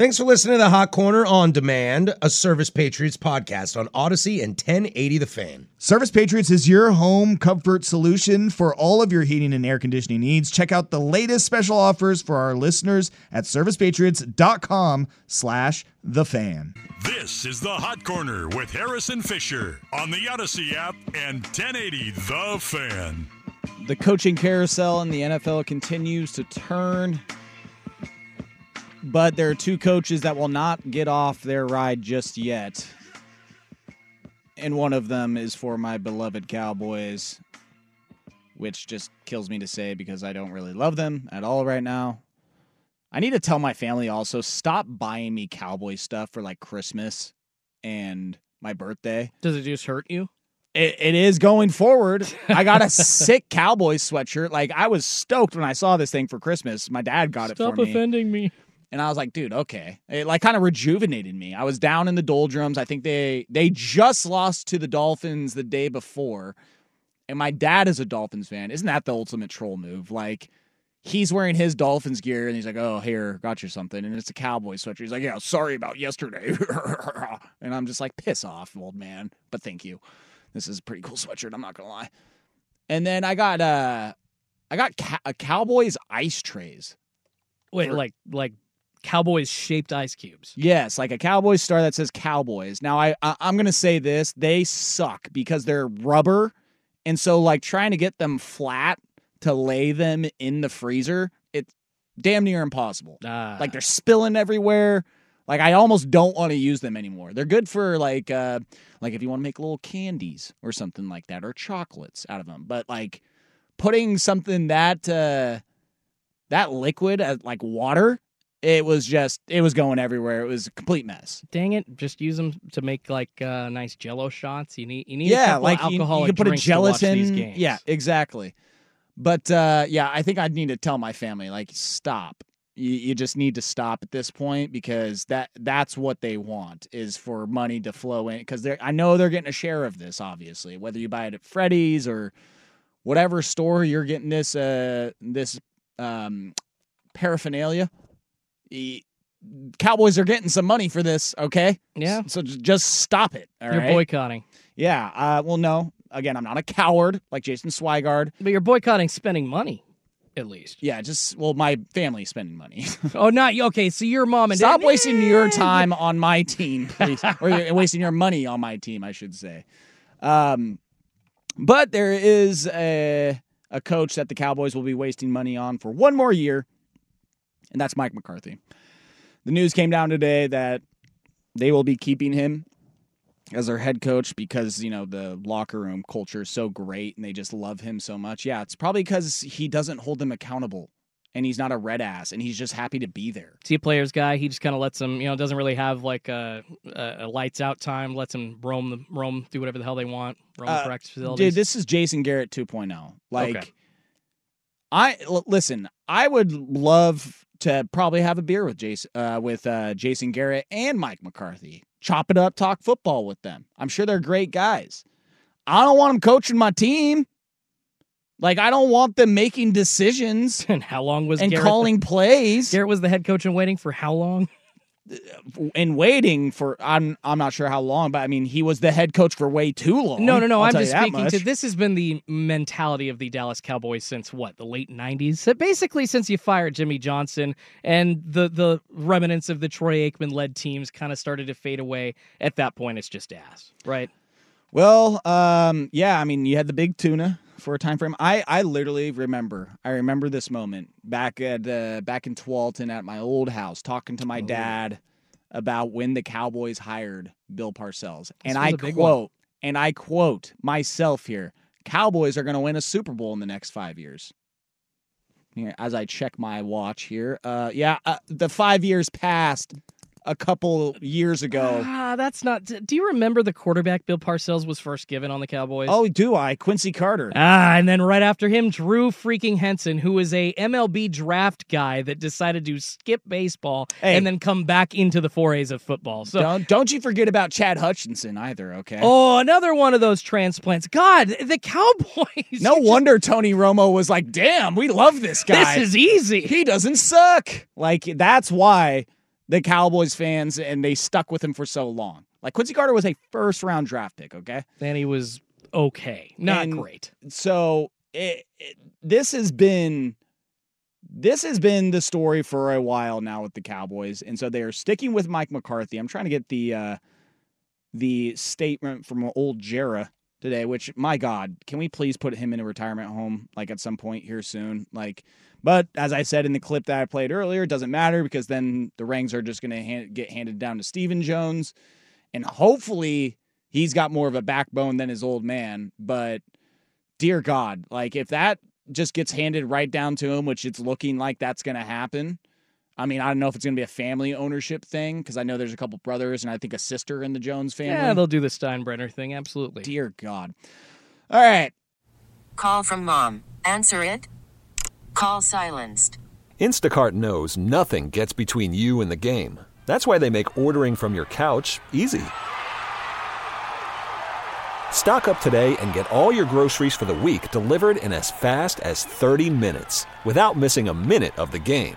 Thanks for listening to the Hot Corner on Demand, a Service Patriots podcast on Odyssey and 1080 The Fan. Service Patriots is your home comfort solution for all of your heating and air conditioning needs. Check out the latest special offers for our listeners at servicepatriots.com slash the fan. This is the Hot Corner with Harrison Fisher on the Odyssey app and 1080 The Fan. The coaching carousel in the NFL continues to turn but there are two coaches that will not get off their ride just yet. And one of them is for my beloved Cowboys, which just kills me to say because I don't really love them at all right now. I need to tell my family also stop buying me cowboy stuff for like Christmas and my birthday. Does it just hurt you? It, it is going forward. I got a sick Cowboys sweatshirt. Like I was stoked when I saw this thing for Christmas. My dad got Stop it for me. Stop offending me. And I was like, dude, okay. It like kind of rejuvenated me. I was down in the doldrums. I think they they just lost to the Dolphins the day before. And my dad is a Dolphins fan. Isn't that the ultimate troll move? Like he's wearing his Dolphins gear and he's like, "Oh, here, got you something." And it's a cowboy sweatshirt. He's like, "Yeah, sorry about yesterday." and I'm just like, "Piss off, old man." But thank you. This is a pretty cool sweatshirt, I'm not going to lie. And then I got uh I got ca- a Cowboys ice trays. Wait, For- like like Cowboys shaped ice cubes. Yes, like a Cowboys star that says Cowboys. Now I, I I'm gonna say this: they suck because they're rubber, and so like trying to get them flat to lay them in the freezer, it's damn near impossible. Ah, Like they're spilling everywhere. Like I almost don't want to use them anymore. They're good for like uh like if you want to make little candies or something like that or chocolates out of them. But like putting something that uh that liquid as like water, it was just it was going everywhere. It was a complete mess. dang it! Just use them to make like uh, nice Jello shots. You need you need yeah, like of you, you alcoholic can put a drinks to watch these gelatin. games. Yeah, exactly. But uh, yeah, I think I'd need to tell my family like stop. You, you just need to stop at this point because that that's what they want is for money to flow in because they I know they're getting a share of this obviously whether you buy it at Freddy's or whatever store you're getting this uh this um paraphernalia. Cowboys are getting some money for this, okay? Yeah. So just stop it. all You're right? boycotting, Yeah. Uh, well, no. Again, I'm not a coward like Jason Swigard. but you're boycotting spending money, at least. Yeah, just well, my family's spending money. Oh, not okay. So your mom and dad. Stop dad. wasting your time on my team, please, or you're wasting your money on my team, I should say. Um, but there is a a coach that the Cowboys will be wasting money on for one more year, and that's Mike McCarthy. The news came down today that they will be keeping him as their head coach because you know the locker room culture is so great and they just love him so much. Yeah, it's probably because he doesn't hold them accountable and he's not a red ass, and he's just happy to be there. See a player's guy. He just kind of lets them, you know, doesn't really have like a, a, a lights out time. Lets them roam the roam, do whatever the hell they want, roam Uh, the practice facilities. Dude, this is Jason Garrett 2.0. Like, Okay. I l- listen. I would love to probably have a beer with Jason, uh, with uh, Jason Garrett and Mike McCarthy. Chop it up, talk football with them. I'm sure they're great guys. I don't want them coaching my team. Like, I don't want them making decisions and how long was and Garrett, calling plays Garrett was the head coach and waiting for how long? And waiting for. I'm I'm not sure how long, but I mean, he was the head coach for way too long. No, no, no. I'll I'm just speaking much. to this has been the mentality of the Dallas Cowboys since what the late '90s. So basically, since you fired Jimmy Johnson and the the remnants of the Troy Aikman led teams kind of started to fade away. At that point, it's just ass, right? Well, um, yeah, I mean, you had the big tuna for a time frame. I, I literally remember. I remember this moment back at uh, back in Tualatin at my old house, talking to Oh. my dad about when the Cowboys hired Bill Parcells, and I big one. quote, and I quote myself here: "Cowboys are going to win a Super Bowl in the next five years." As I check my watch here, uh, yeah, uh, the five years passed a couple years ago. Ah, that's not. Do you remember the quarterback Bill Parcells was first given on the Cowboys? Oh, do I? Quincy Carter. Ah, and then right after him, Drew freaking Henson, who is a MLB draft guy that decided to skip baseball Hey. and then come back into the forays of football. So, Don't don't you forget about Chad Hutchinson either, okay? oh, another one of those transplants. God, the Cowboys. no wonder Tony Romo was like, "Damn, we love this guy. This is easy. he doesn't suck." Like that's why the Cowboys fans and they stuck with him for so long. Like Quincy Carter was a first round draft pick, okay? and he was okay, not And- great. So it, it, this has been this has been the story for a while now with the Cowboys, and so they are sticking with Mike McCarthy. I'm trying to get the uh, the statement from old Jera today. Which my God, can we please put him in a retirement home like at some point here soon? Like, but as I said in the clip that I played earlier, it doesn't matter because then the rings are just going to hand, get handed down to Stephen Jones, and hopefully he's got more of a backbone than his old man. But dear God, like if that just gets handed right down to him, which it's looking like that's going to happen. I mean, I don't know if it's going to be a family ownership thing because I know there's a couple brothers and I think a sister in the Jones family. Yeah, they'll do the Steinbrenner thing. Absolutely. Dear God. All right. Call from mom. Answer it. Call silenced. Instacart knows nothing gets between you and the game. That's why they make ordering from your couch easy. Stock up today and get all your groceries for the week delivered in as fast as 30 minutes without missing a minute of the game.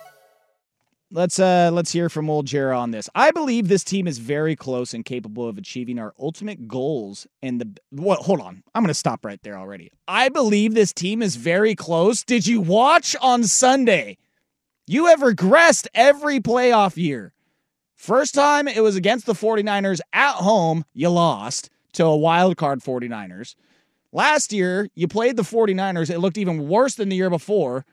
Let's uh let's hear from old Jera on this. I believe this team is very close and capable of achieving our ultimate goals and the well, hold on. I'm going to stop right there already. I believe this team is very close. Did you watch on Sunday? You have regressed every playoff year. First time it was against the 49ers at home, you lost to a wild card 49ers. Last year, you played the 49ers. It looked even worse than the year before.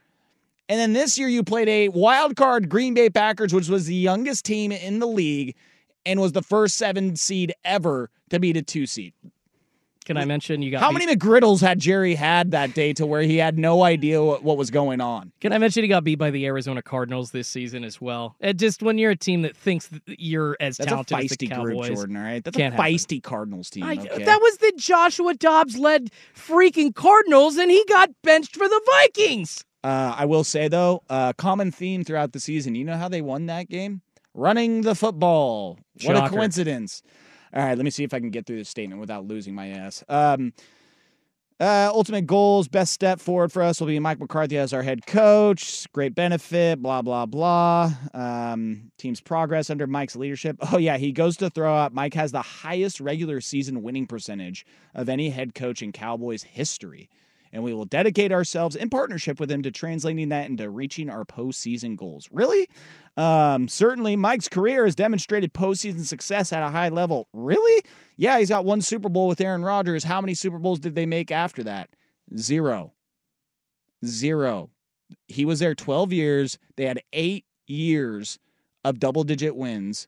And then this year, you played a wild card Green Bay Packers, which was the youngest team in the league and was the first seven seed ever to beat a two seed. Can I mention you got How beat- many McGriddles had Jerry had that day to where he had no idea what, what was going on? Can I mention he got beat by the Arizona Cardinals this season as well? And just when you're a team that thinks that you're as That's a talented as the Cowboys, group, Jordan. All right, that's a happen. feisty Cardinals team. I- okay? That was the Joshua Dobbs led freaking Cardinals, and he got benched for the Vikings. Uh, I will say though, uh, common theme throughout the season. You know how they won that game? Running the football. What a coincidence! All right, let me see if I can get through this statement without losing my ass. Um, uh, ultimate goals, best step forward for us will be Mike McCarthy as our head coach. Great benefit, blah blah blah. Um, team's progress under Mike's leadership. Oh yeah, he goes to throw out. Mike has the highest regular season winning percentage of any head coach in Cowboys history and we will dedicate ourselves in partnership with him to translating that into reaching our postseason goals. Really? Um, certainly, Mike's career has demonstrated postseason success at a high level. Really? Yeah, he's got one Super Bowl with Aaron Rodgers. How many Super Bowls did they make after that? Zero. Zero. He was there 12 years. They had eight years of double digit wins.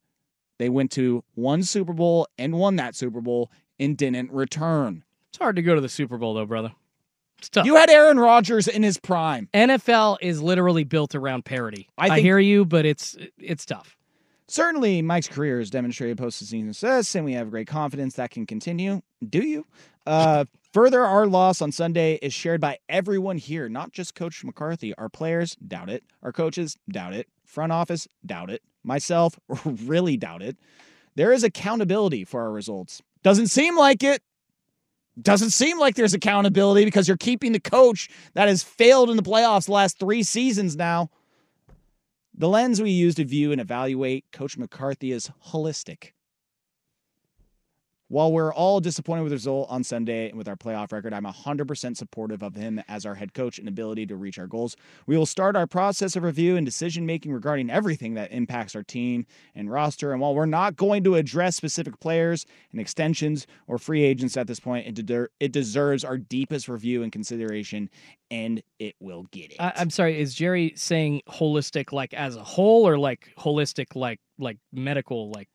They went to one Super Bowl and won that Super Bowl and didn't return. It's hard to go to the Super Bowl though, brother. Tough. You had Aaron Rodgers in his prime. NFL is literally built around parity. I I, hear you, but it's it's tough. Certainly, Mike's career has demonstrated postseason success, and we have great confidence that can continue. Do you? Uh, further, our loss on Sunday is shared by everyone here, not just Coach McCarthy. Our players doubt it. Our coaches doubt it. Front office doubt it. Myself really doubt it. There is accountability for our results. Doesn't seem like it. Doesn't seem like there's accountability because you're keeping the coach that has failed in the playoffs the last three seasons now. The lens we use to view and evaluate Coach McCarthy is holistic. While we're all disappointed with the result on Sunday and with our playoff record, I'm 100% supportive of him as our head coach and ability to reach our goals. We will start our process of review and decision making regarding everything that impacts our team and roster. And while we're not going to address specific players and extensions or free agents at this point, it, de- it deserves our deepest review and consideration, and it will get it. I, I'm sorry. Is Jerry saying holistic like as a whole, or like holistic like like medical like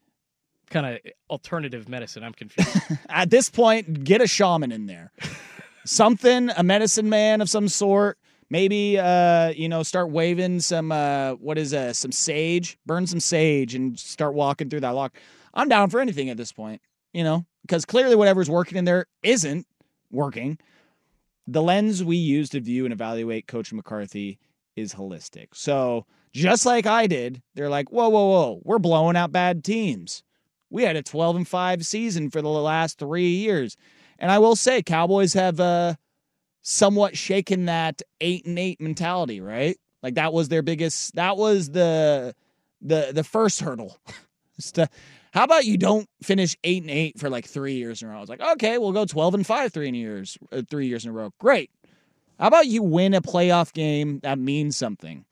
kind of alternative medicine? I'm confused. At this point, get a shaman in there. Something, a medicine man of some sort. Maybe uh, you know, start waving some uh what is uh some sage, burn some sage and start walking through that lock. I'm down for anything at this point, you know, because clearly whatever's working in there isn't working. The lens we use to view and evaluate Coach McCarthy is holistic. So just like I did, they're like, whoa, whoa, whoa, we're blowing out bad teams. We had a 12 and 5 season for the last three years. And I will say, Cowboys have uh, somewhat shaken that eight and eight mentality, right? Like that was their biggest. That was the the the first hurdle. To- how about you don't finish eight and eight for like three years in a row? I was like, okay, we'll go twelve and five three years, uh, three years in a row. Great. How about you win a playoff game that means something?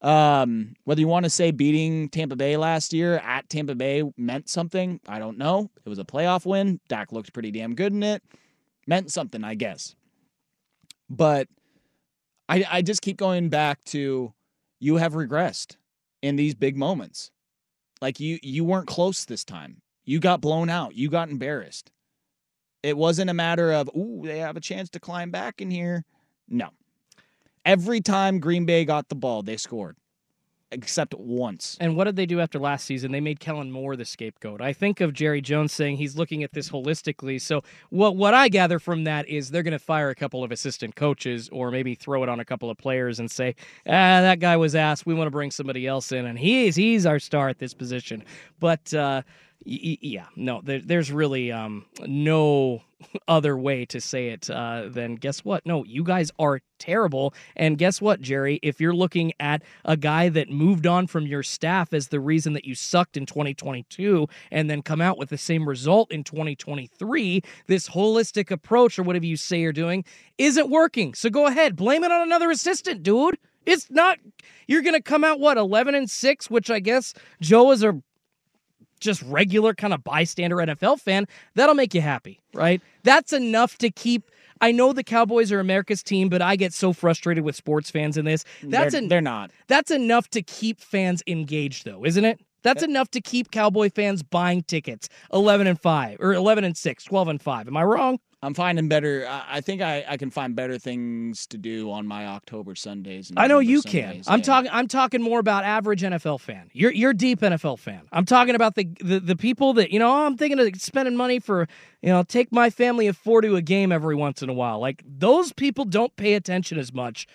Um, whether you want to say beating Tampa Bay last year at Tampa Bay meant something, I don't know. It was a playoff win. Dak looked pretty damn good in it. Meant something, I guess. But I I just keep going back to you have regressed in these big moments. Like you you weren't close this time. You got blown out. You got embarrassed. It wasn't a matter of, ooh, they have a chance to climb back in here. No. Every time Green Bay got the ball, they scored. Except once. And what did they do after last season? They made Kellen Moore the scapegoat. I think of Jerry Jones saying he's looking at this holistically. So what what I gather from that is they're going to fire a couple of assistant coaches or maybe throw it on a couple of players and say, "Ah, that guy was asked. We want to bring somebody else in, and he's he's our star at this position." But uh, yeah, no, there, there's really um, no other way to say it uh, than guess what? No, you guys are terrible. And guess what, Jerry? If you're looking at a guy that moved on from your staff as the reason that you sucked in 2022 and then come out with the same result in 2023, this holistic approach or whatever you say you're doing isn't working. So go ahead, blame it on another assistant, dude. It's not, you're to come out, what, 11 and 6, which I guess Joe is a just regular kind of bystander NFL fan, that'll make you happy, right? That's enough to keep. I know the Cowboys are America's team, but I get so frustrated with sports fans in this. That's they're, en- they're not. That's enough to keep fans engaged, though, isn't it? That's enough to keep Cowboy fans buying tickets. 11 and 5 or 11 and 6, 12 and 5. Am I wrong? I'm finding better. I think I, I can find better things to do on my October Sundays. And I know November you can. I'm yeah. talking. I'm talking more about average NFL fan. You're you're deep NFL fan. I'm talking about the the, the people that you know. oh, I'm thinking of spending money for you know take my family of four to a game every once in a while. Like those people don't pay attention as much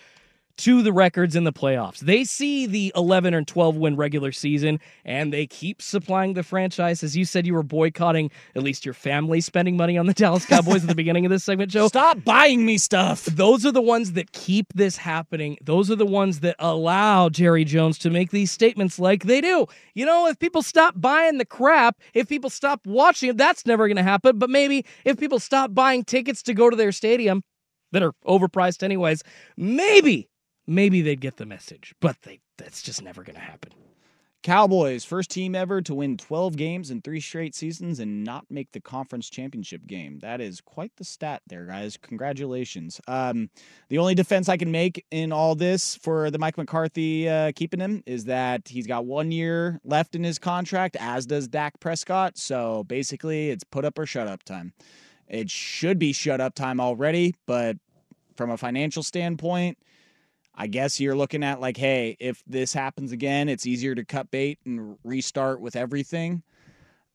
to the records in the playoffs. They see the 11 or 12 win regular season and they keep supplying the franchise. As you said, you were boycotting at least your family spending money on the Dallas Cowboys at the beginning of this segment, Joe. Stop buying me stuff. Those are the ones that keep this happening. Those are the ones that allow Jerry Jones to make these statements like they do. You know, if people stop buying the crap, if people stop watching it, that's never going to happen. But maybe if people stop buying tickets to go to their stadium that are overpriced anyways, maybe maybe they'd get the message. But they that's just never going to happen. Cowboys, first team ever to win 12 games in three straight seasons and not make the conference championship game. That is quite the stat there, guys. Congratulations. Um, the only defense I can make in all this for the Mike McCarthy uh, keeping him is that he's got one year left in his contract, as does Dak Prescott. So basically, it's put up or shut up time. It should be shut up time already, but from a financial standpoint, I guess you're looking at like, hey, if this happens again, it's easier to cut bait and restart with everything.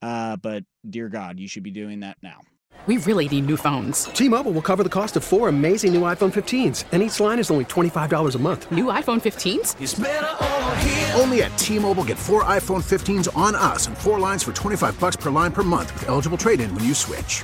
Uh, but dear God, you should be doing that now. We really need new phones. T-Mobile will cover the cost of four amazing new iPhone 15s, and each line is only $25 a month. New iPhone 15s? Only at T-Mobile get four iPhone 15s on us and four lines for 25 bucks per line per month with eligible trade-in when you switch.